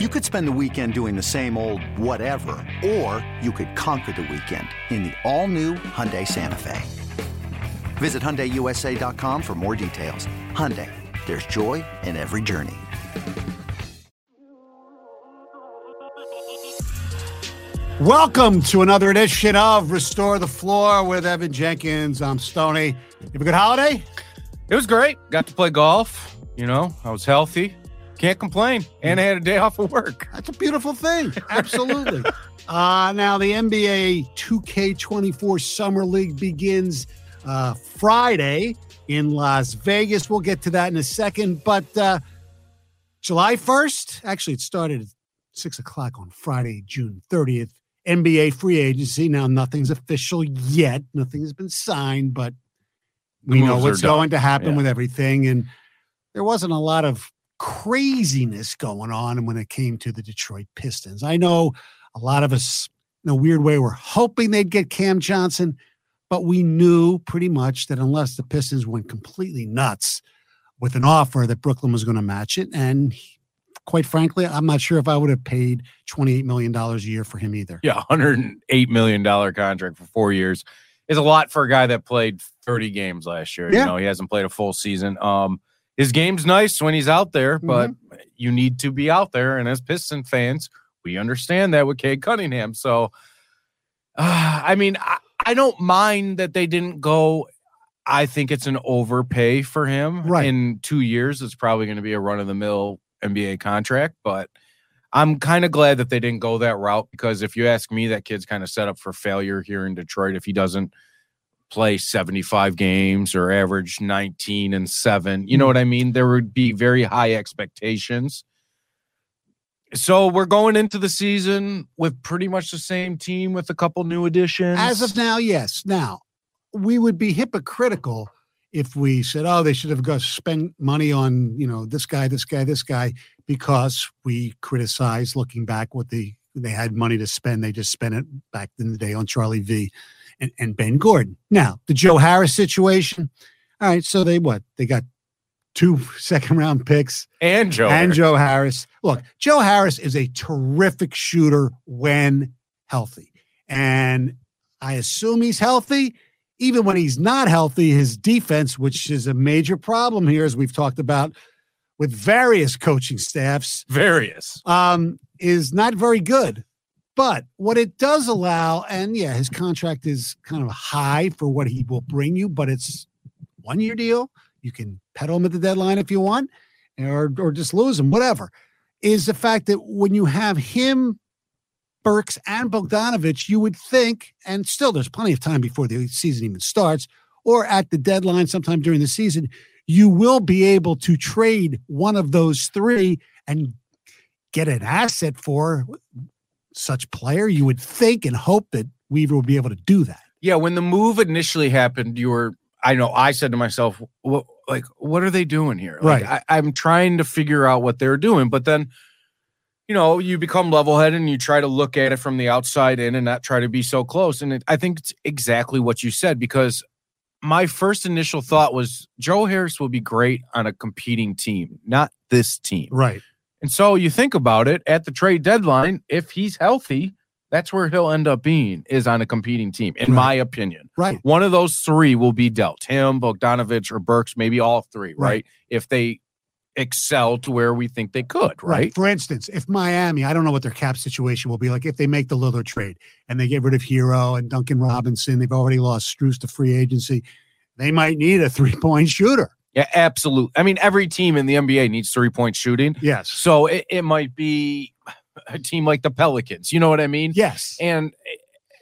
You could spend the weekend doing the same old whatever, or you could conquer the weekend in the all-new Hyundai Santa Fe. Visit HyundaiUSA.com for more details. Hyundai, there's joy in every journey. Welcome to another edition of Restore the Floor with Evan Jenkins. I'm Stoney. You have a good holiday? It was great. Got to play golf. You know, I was healthy. Can't complain. And I had a day off of work. That's a beautiful thing. Absolutely. uh, now, the NBA 2K24 Summer League begins uh, Friday in Las Vegas. We'll get to that in a second. But uh, July 1st, actually, it started at 6 o'clock on Friday, June 30th. NBA free agency. Now, nothing's official yet. Nothing has been signed, but we know what's going to happen yeah. with everything. And there wasn't a lot of craziness going on when it came to the Detroit Pistons. I know a lot of us, in a weird way, were hoping they'd get Cam Johnson, but we knew pretty much that unless the Pistons went completely nuts with an offer, that Brooklyn was going to match it. And quite frankly, I'm not sure if I would have paid $28 million a year for him either. Yeah, $108 million contract for four years is a lot for a guy that played 30 games last year. Yeah. You know, he hasn't played a full season. Um, his game's nice when he's out there, but mm-hmm. you need to be out there. And as Piston fans, we understand that with Cade Cunningham. So, uh, I mean, I, I don't mind that they didn't go I think it's an overpay for him. Right. In two years, it's probably going to be a run of the mill NBA contract, but I'm kind of glad that they didn't go that route because if you ask me, that kid's kind of set up for failure here in Detroit if he doesn't play 75 games or average 19 and 7. You know mm-hmm. what I mean? There would be very high expectations. So we're going into the season with pretty much the same team with a couple new additions. As of now, yes. Now, we would be hypocritical if we said, "Oh, they should have got spent money on you know this guy, this guy, this guy," because we criticize looking back what they they had money to spend. They just spent it back in the day on Charlie V and, and Ben Gordon. Now the Joe Harris situation. All right, so they what they got two second round picks and Joe and Harris. Joe Harris. Look, Joe Harris is a terrific shooter when healthy, and I assume he's healthy even when he's not healthy, his defense, which is a major problem here, as we've talked about with various coaching staffs, various, um, is not very good. But what it does allow, and yeah, his contract is kind of high for what he will bring you, but it's one year deal. You can pedal him at the deadline if you want, or or just lose him, whatever. Is the fact that when you have him Burks and Bogdanovich, you would think, and still there's plenty of time before the season even starts, or at the deadline sometime during the season, you will be able to trade one of those three and get an asset for such player. You would think and hope that Weaver would be able to do that. Yeah, when the move initially happened, you were I know I said to myself, what like what are they doing here? Like, right. I, I'm trying to figure out what they're doing, but then you know, you become level headed and you try to look at it from the outside in and not try to be so close. And it, I think it's exactly what you said because my first initial thought was Joe Harris will be great on a competing team, not this team. Right. And so you think about it at the trade deadline, if he's healthy, that's where he'll end up being is on a competing team, in right. my opinion. Right. One of those three will be dealt him, Bogdanovich, or Burks, maybe all three, right? right? If they excel to where we think they could, right? right? For instance, if Miami, I don't know what their cap situation will be like if they make the Lillard trade and they get rid of Herro and Duncan Robinson, they've already lost Strus to free agency. They might need a three point shooter. Yeah, absolutely. I mean, every team in the NBA needs three point shooting. Yes. So it, it might be a team like the Pelicans. You know what I mean? Yes. And eh,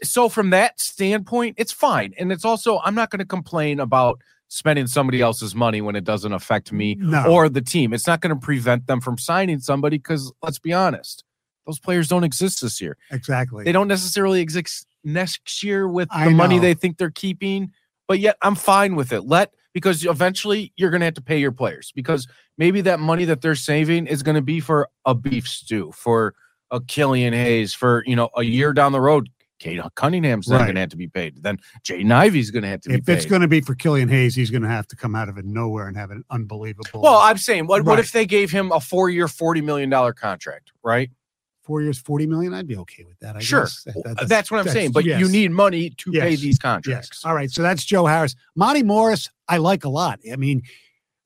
so from that standpoint, it's fine. And it's also, I'm not going to complain about spending somebody else's money when it doesn't affect me no. or the team. It's not going to prevent them from signing somebody because let's be honest, those players don't exist this year. Exactly. They don't necessarily exist next year with the money they think they're keeping, but yet I'm fine with it. Let because eventually you're going to have to pay your players because maybe that money that they're saving is going to be for a beef stew, for a Killian Hayes, for, you know, a year down the road Cade Cunningham's then Right. going to have to be paid. Then Jaden Ivey's going to have to be If it's going to be for Killian Hayes, he's going to have to come out of it nowhere and have an unbelievable. well, I'm saying, what, what if they gave him a four year, $40 million contract, right? Four years, forty million. I'd be okay with that. I sure. guess. That- that- that's, what I'm that's- saying. But you need money to pay these contracts. Yes. All right. So that's Joe Harris. Monte Morris, I like a lot. I mean,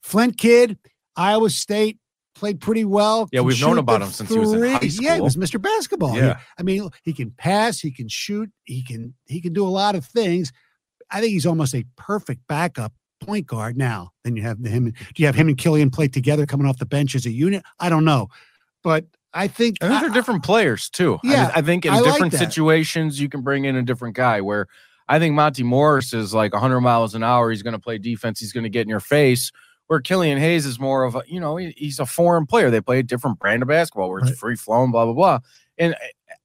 Flint kid, Iowa State played pretty well. Yeah, we've known about him since he was in high school. Yeah, he was Mr. Basketball. Yeah. I mean, he can pass, he can shoot, he can he can do a lot of things. I think he's almost a perfect backup point guard now. Then you have him. Do you have him and Killian play together coming off the bench as a unit? I don't know, but I think I think I- they're different players too. I- Yeah, I, think in I different that. situations you can bring in a different guy. Where I think Monte Morris is like 100 miles an hour. He's going to play defense. He's going to get in your face. Where Killian Hayes is more of a, you know, he- he's a foreign player. They play a different brand of basketball where it's Right. free flowing, blah blah blah. And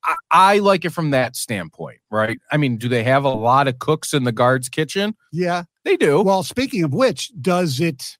I, I like it from that standpoint, right? I mean, do they have a lot of cooks in the guards' kitchen? yeah. They do. Well, speaking of which, does it?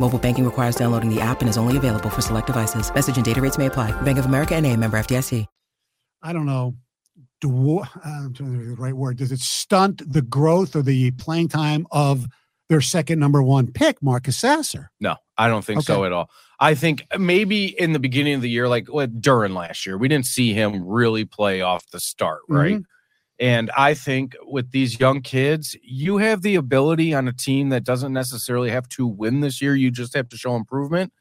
Mobile banking requires downloading the app and is only available for select devices. Message and data rates may apply. Bank of America and a member FDIC. I don't know. Do uh, I'm trying to think the right word. Does it stunt the growth or the playing time of their second number one pick, Marcus Sasser? No, I don't think so at all. I think maybe in the beginning of the year, like with Duren last year, we didn't see him really play off the start, right? Mm-hmm. And I think with these young kids, you have the ability on a team that doesn't necessarily have to win this year. You just have to show improvement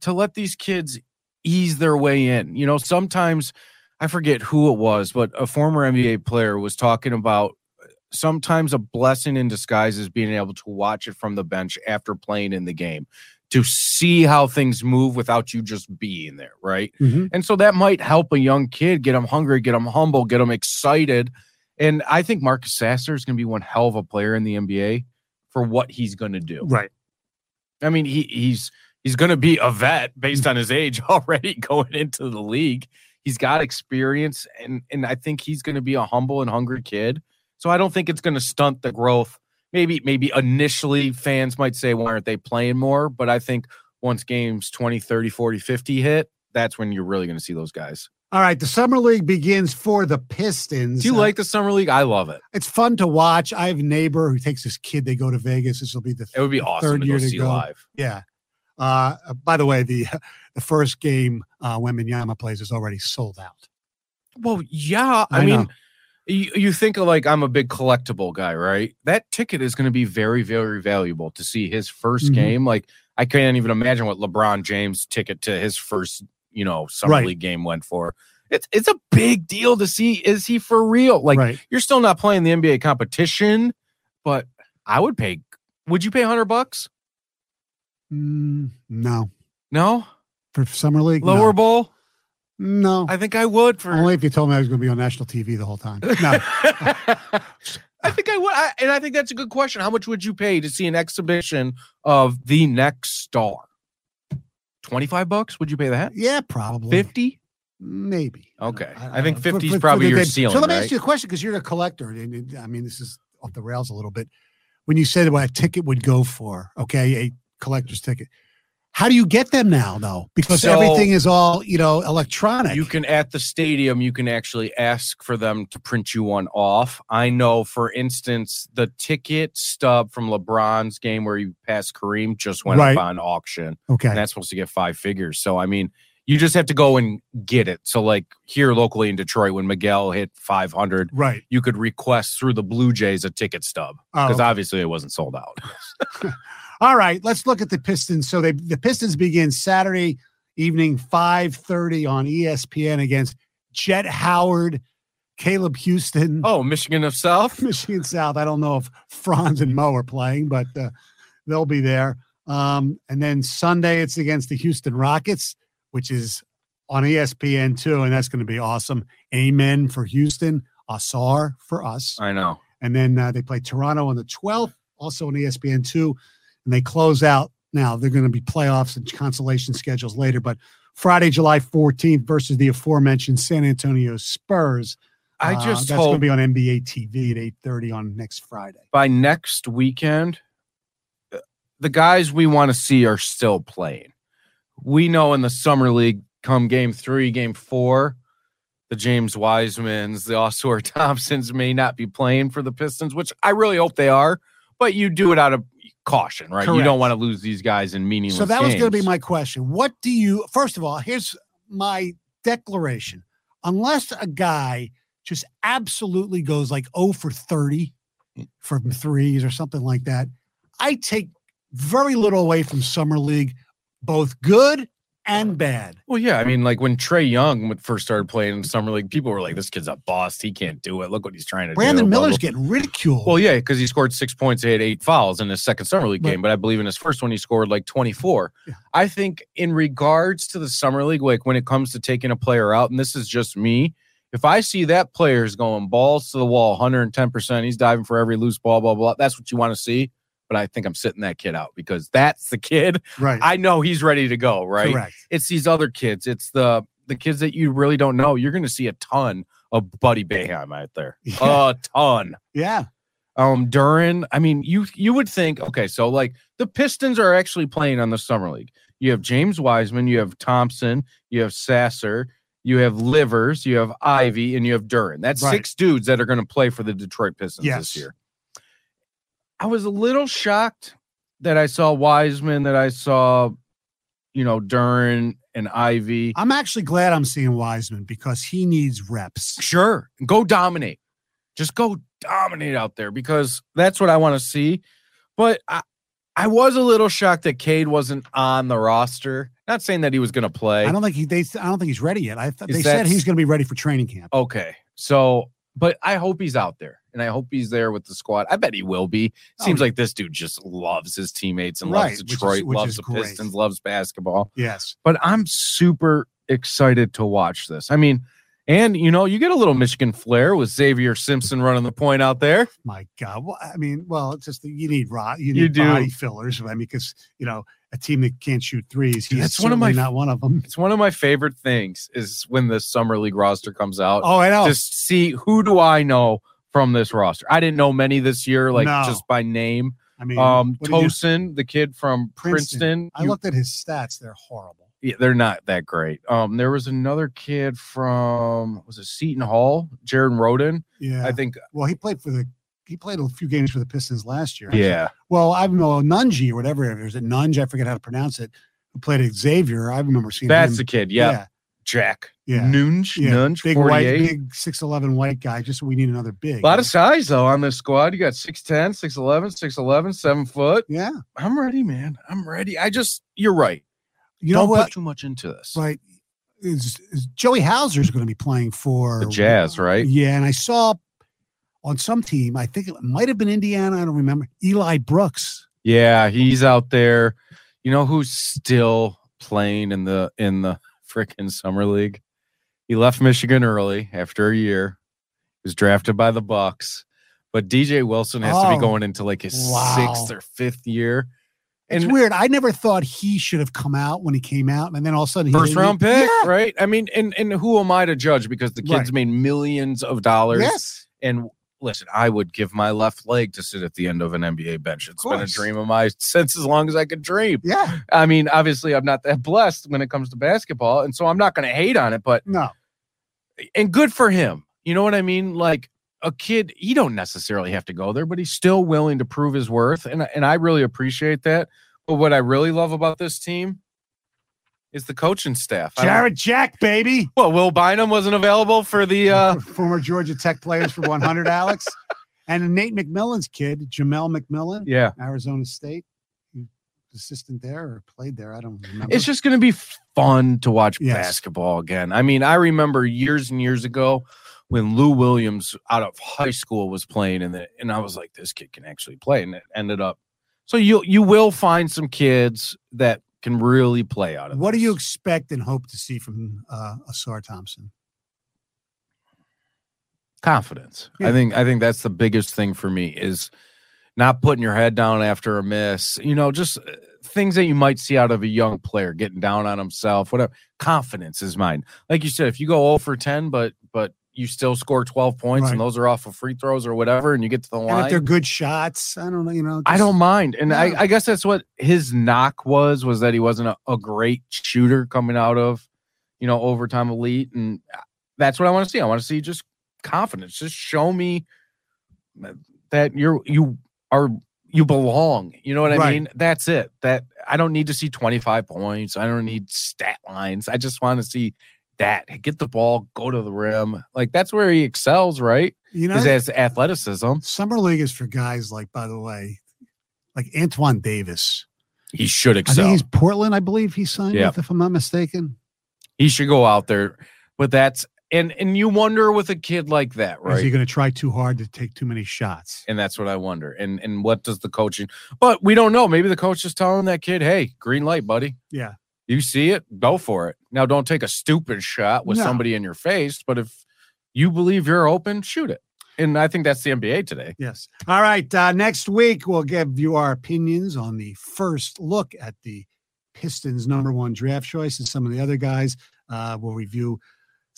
to let these kids ease their way in. You know, sometimes I forget who it was, but a former NBA player was talking about sometimes a blessing in disguise is being able to watch it from the bench after playing in the game to see how things move without you just being there, right? Mhm. And so that might help a young kid get them hungry, get them humble, get them excited. And I think Marcus Sasser is going to be one hell of a player in the NBA for what he's going to do. Right. I mean, he he's he's going to be a vet based on his age already going into the league. He's got experience, and and I think he's going to be a humble and hungry kid. So I don't think it's going to stunt the growth. Maybe maybe initially fans might say, why aren't they playing more? But I think once games 20, 30, 40, 50 hit, that's when you're really going to see those guys. All right. The summer league begins for the Pistons. Do you Uh, like the summer league? I love it. It's fun to watch. I have a neighbor who takes his kid. They go to Vegas. This will be the It would be awesome third to year to see go. live. Yeah. Uh, by the way, the the first game uh, when Minyama plays is already sold out. Well, yeah. I, I mean, you, you think of like I'm a big collectible guy, right? That ticket is going to be very, very valuable to see his 1st Mhm. game. Like I can't even imagine what LeBron James' ticket to his first, you know, summer Right. league game went for. It's it's a big deal to see. Is he for real? Like right. you're still not playing the NBA competition, but I would pay. Would you pay hundred bucks? Mm, no. No, For summer league? lower no. bowl. No. I think I would for. Only if you told me I was going to be on national TV the whole time. No. I think I would, I, and I think that's a good question. How much would you pay to see an exhibition of the next star? Twenty-five bucks? Would you pay that? yeah, probably. Fifty? Maybe. Okay. don't I think 50 is probably for your ceiling, So let me right? ask you a question because you're a collector. And, and, I mean, this is off the rails a little bit. When you said what a ticket would go for, okay, a collector's ticket. How do you get them now, though? Because So- everything is all you know electronic. You can at the stadium, you can actually ask for them to print you one off. I know, for instance, the ticket stub from LeBron's game where he passed Kareem just went Right. up on auction. okay. and that's supposed to get five figures. So I mean, you just have to go and get it. So like here locally in Detroit, when Miguel hit 500, right. you could request through the Blue Jays a ticket stub Oh, because okay. obviously it wasn't sold out. All right, let's look at the Pistons. So they the Pistons begin Saturday evening, 5:30 on ESPN against Jett Howard, Caleb Houstan, Oh, Michigan of South. Michigan South. I don't know if Franz and Mo are playing, but uh, they'll be there. Um, and then Sunday it's against the Houston Rockets, which is on ESPN too, and that's going to be awesome. Amen for Houston, Ausar for us. I know. And then uh, they play Toronto on the 12th, also on ESPN two, and they close out. Now they're going to be playoffs and consolation schedules later, but Friday, July 14th versus the aforementioned San Antonio Spurs. I Uh, just that's going to be on NBA TV at 8:30 on next Friday. by next weekend, uh, the guys we want to see are still playing. We know in the summer league, come game three, game four, the James Wisemans, the Oscar Thompsons may not be playing for the Pistons, which I really hope they are. But you do it out of caution, right? You don't want to lose these guys in meaningless. So that was going to be my question. What do you, first of all, here's my declaration. Unless a guy just absolutely goes like 0 for 30 from threes or something like that, I take very little away from Summer League, both good and bad. Well, yeah. I mean, like when Trae Young first started playing in summer league, people were like, "This kid's a boss. He can't do it. Look what he's trying to Brandon do." Brandon Miller's blah. getting ridiculed. Well, yeah, because he scored six points, he had eight fouls in his second summer league Right. game. But I believe in his first one, he scored like 24. Yeah. I think in regards to the summer league, like when it comes to taking a player out, and this is just me, if I see that player's going balls to the wall, 110%, he's diving for every loose ball, blah, blah, that's what you want to see. But I think I'm sitting that kid out because that's the kid. right. I know he's ready to go, right? Correct. It's these other kids. It's the the kids that you really don't know. You're going to see a ton of Buddy Boeheim out there. Yeah. A ton Yeah. um Duren. I mean, you you would think okay, so like the Pistons are actually playing on the summer league. You have James Wiseman, you have Thompson, you have Sasser, you have Livers, you have Ivey, and you have Duren. That's Right. six dudes that are going to play for the Detroit Pistons Yes. this year. I was a little shocked that I saw Wiseman, that I saw, you know, Duren and Ivey. I'm actually glad I'm seeing Wiseman because he needs reps. Sure. Go dominate. Just go dominate out there because that's what I want to see. But I, I was a little shocked that Cade wasn't on the roster. Not saying that he was going to play. I don't think he. They. I don't think he's ready yet. I thought Is they said he's going to be ready for training camp. Okay. So, but I hope he's out there and I hope he's there with the squad. I bet he will be. Oh, Seems Oh, like this dude just loves his teammates and Right, loves which is- Detroit, which loves the great. Pistons, loves basketball. Yes. But I'm super excited to watch this. I mean, and you know, you get a little Michigan flair with Xavier Simpson running the point out there. My God. Well, I mean, well, it's just that you need rot. You You need do. body fillers. I mean, because you know a team that can't shoot threes. He's That's one of my- not one of them. It's one of my favorite things is when the summer league roster comes out. Oh, I know. Just see who do I know from this roster. I didn't know many this year, like No. just by name. I mean, Um, Tosan, the kid from Princeton. Princeton. I you- looked at his stats. They're horrible. yeah, they're not that great. Um, there was another kid from was it Seton Hall, Jared Rhoden. Yeah. I think. well, he played for the. He played a few games for the Pistons last year. Yeah, Well, I know Nunji or whatever. it is. It Nunge? I forget how to pronounce it. Who played at Xavier? I remember seeing that's him. the kid. Yeah, yeah. Jack. Yeah. Nunge. Yeah, Nunge. big white, 48. big six eleven white guy. Just we need another big. A lot of size though on this squad. You got 6'10, 6'11, 6'11, 7 foot. yeah. I'm ready, man. I'm ready. I just you're right. You Don't what? put too much into this. Right. Is, is Joey Hauser's going to be playing for The Jazz, right? Yeah, and I saw on some team. I think it might have been Indiana. I don't remember. Eli Brooks. Yeah, he's out there. You know who's still playing in the in the freaking summer league? He left Michigan early after a year. He was drafted by the Bucks. But DJ Wilson has to Oh, be going into like his wow. sixth or fifth year. It's weird. I never thought he should have come out when he came out, and then all of a sudden, first round pick, Yeah. right? I mean, and and who am I to judge? Because the kids Right. made millions of dollars. Yes. And listen, I would give my left leg to sit at the end of an NBA bench. It's been a dream of mine since as long as I could dream. Yeah. I mean, obviously, I'm not that blessed when it comes to basketball, and so I'm not going to hate on it. But No. and good for him. You know what I mean? Like a kid, he don't necessarily have to go there, but he's still willing to prove his worth, and and I really appreciate that. But what I really love about this team is the coaching staff. Jarrett Jack, baby. well, Will Bynum wasn't available for the. uh Former Georgia Tech players for 100, Alex. And Nate McMillan's kid, Jamelle McMillan, Yeah, Arizona State. Assistant there or played there. I don't remember. It's just going to be fun to watch Yes. basketball again. I mean, I remember years and years ago when Lou Williams out of high school was playing and the, and I was like this kid can actually play and it ended up So you you will find some kids that can really play out of What do you expect and hope to see from uh, Ausar Thompson? confidence. Yeah. I think I think that's the biggest thing for me is not putting your head down after a miss. You know, just uh, things that you might see out of a young player getting down on himself. Whatever. Confidence is mine. Like you said, if you go 0 for 10, but but you still score 12 points and those are off of free throws or whatever, and you get to the And if line. they're good shots, I don't know. You know, I don't mind. And Yeah. I, I guess that's what his knock was, was that he wasn't a, a great shooter coming out of, you know, overtime elite. And uh, that's what I want to see. I want to see just confidence. Just show me that you're, you are, you belong. You know what I Right. mean? That's it. That I don't need to see 25 points. I don't need stat lines. I just want to see that get the ball, go to the rim. Like that's where he excels, right? You know, Is his athleticism. summer league is for guys like, by the way, like Antoine Davis. He should I excel. think he's Portland. I believe he signed Yeah. with, if I'm not mistaken. he should go out there but that's and and you wonder with a kid like that right? Is he going to try too hard to take too many shots? and that's what i wonder and and what does the coaching but we don't know maybe the coach is telling that kid hey green light buddy Yeah. You see it go for it now don't take a stupid shot with No. somebody in your face but if you believe you're open shoot it and i think that's the nba today Yes. All right. Uh, next week, we'll give you our opinions on the first look at the Pistons' number one draft choice and some of the other guys. Uh, we'll review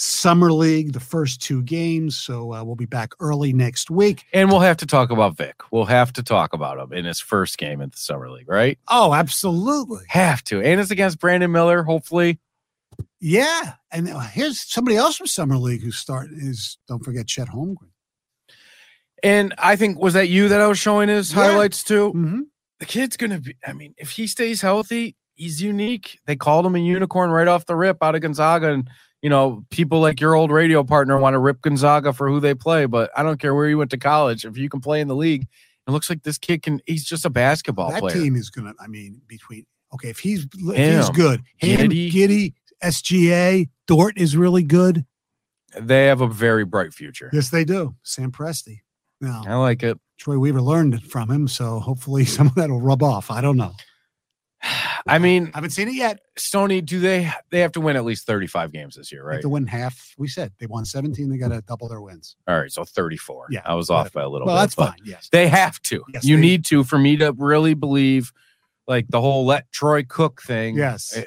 Summer League, the first two games. So uh, we'll be back early next week. and we'll have to talk about vic we'll have to talk about him in his first game at the summer league right Oh, absolutely. have to and it's against brandon miller hopefully Yeah. And uh, here's somebody else from Summer League who start is, don't forget, Chet Holmgren. and i think was that you that i was showing his Yeah. highlights too Mm-hmm. the kid's gonna be. I mean, if he stays healthy, he's unique. They called him a unicorn right off the rip out of Gonzaga, and you know, people like your old radio partner want to rip Gonzaga for who they play. But I don't care where you went to college. If you can play in the league, it looks like this kid can. He's just a basketball That player. team is going to, I mean, between, okay, if he's, if he's good, him, Giddey. Giddy, SGA, Dort is really good. They have a very bright future. Yes, they do. Sam Presti. Now, I like it. Troy Weaver learned it from him, so hopefully some of that will rub off. I don't know. I mean, I haven't seen it yet. Stoney, do they? They have to win at least thirty-five games this year, They have right? to win half. We said they won 17. They got to double their wins. All right, so thirty-four. Yeah, I was off by a little Well, bit. that's fine. Yes. They have to. Yes, you they- need to for me to really believe, like the whole let Troy cook thing. Yes. eh,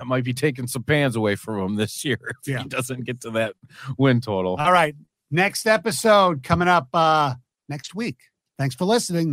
I might be taking some pans away from him this year if Yeah. he doesn't get to that win total. All right. Next episode coming up uh next week. Thanks for listening.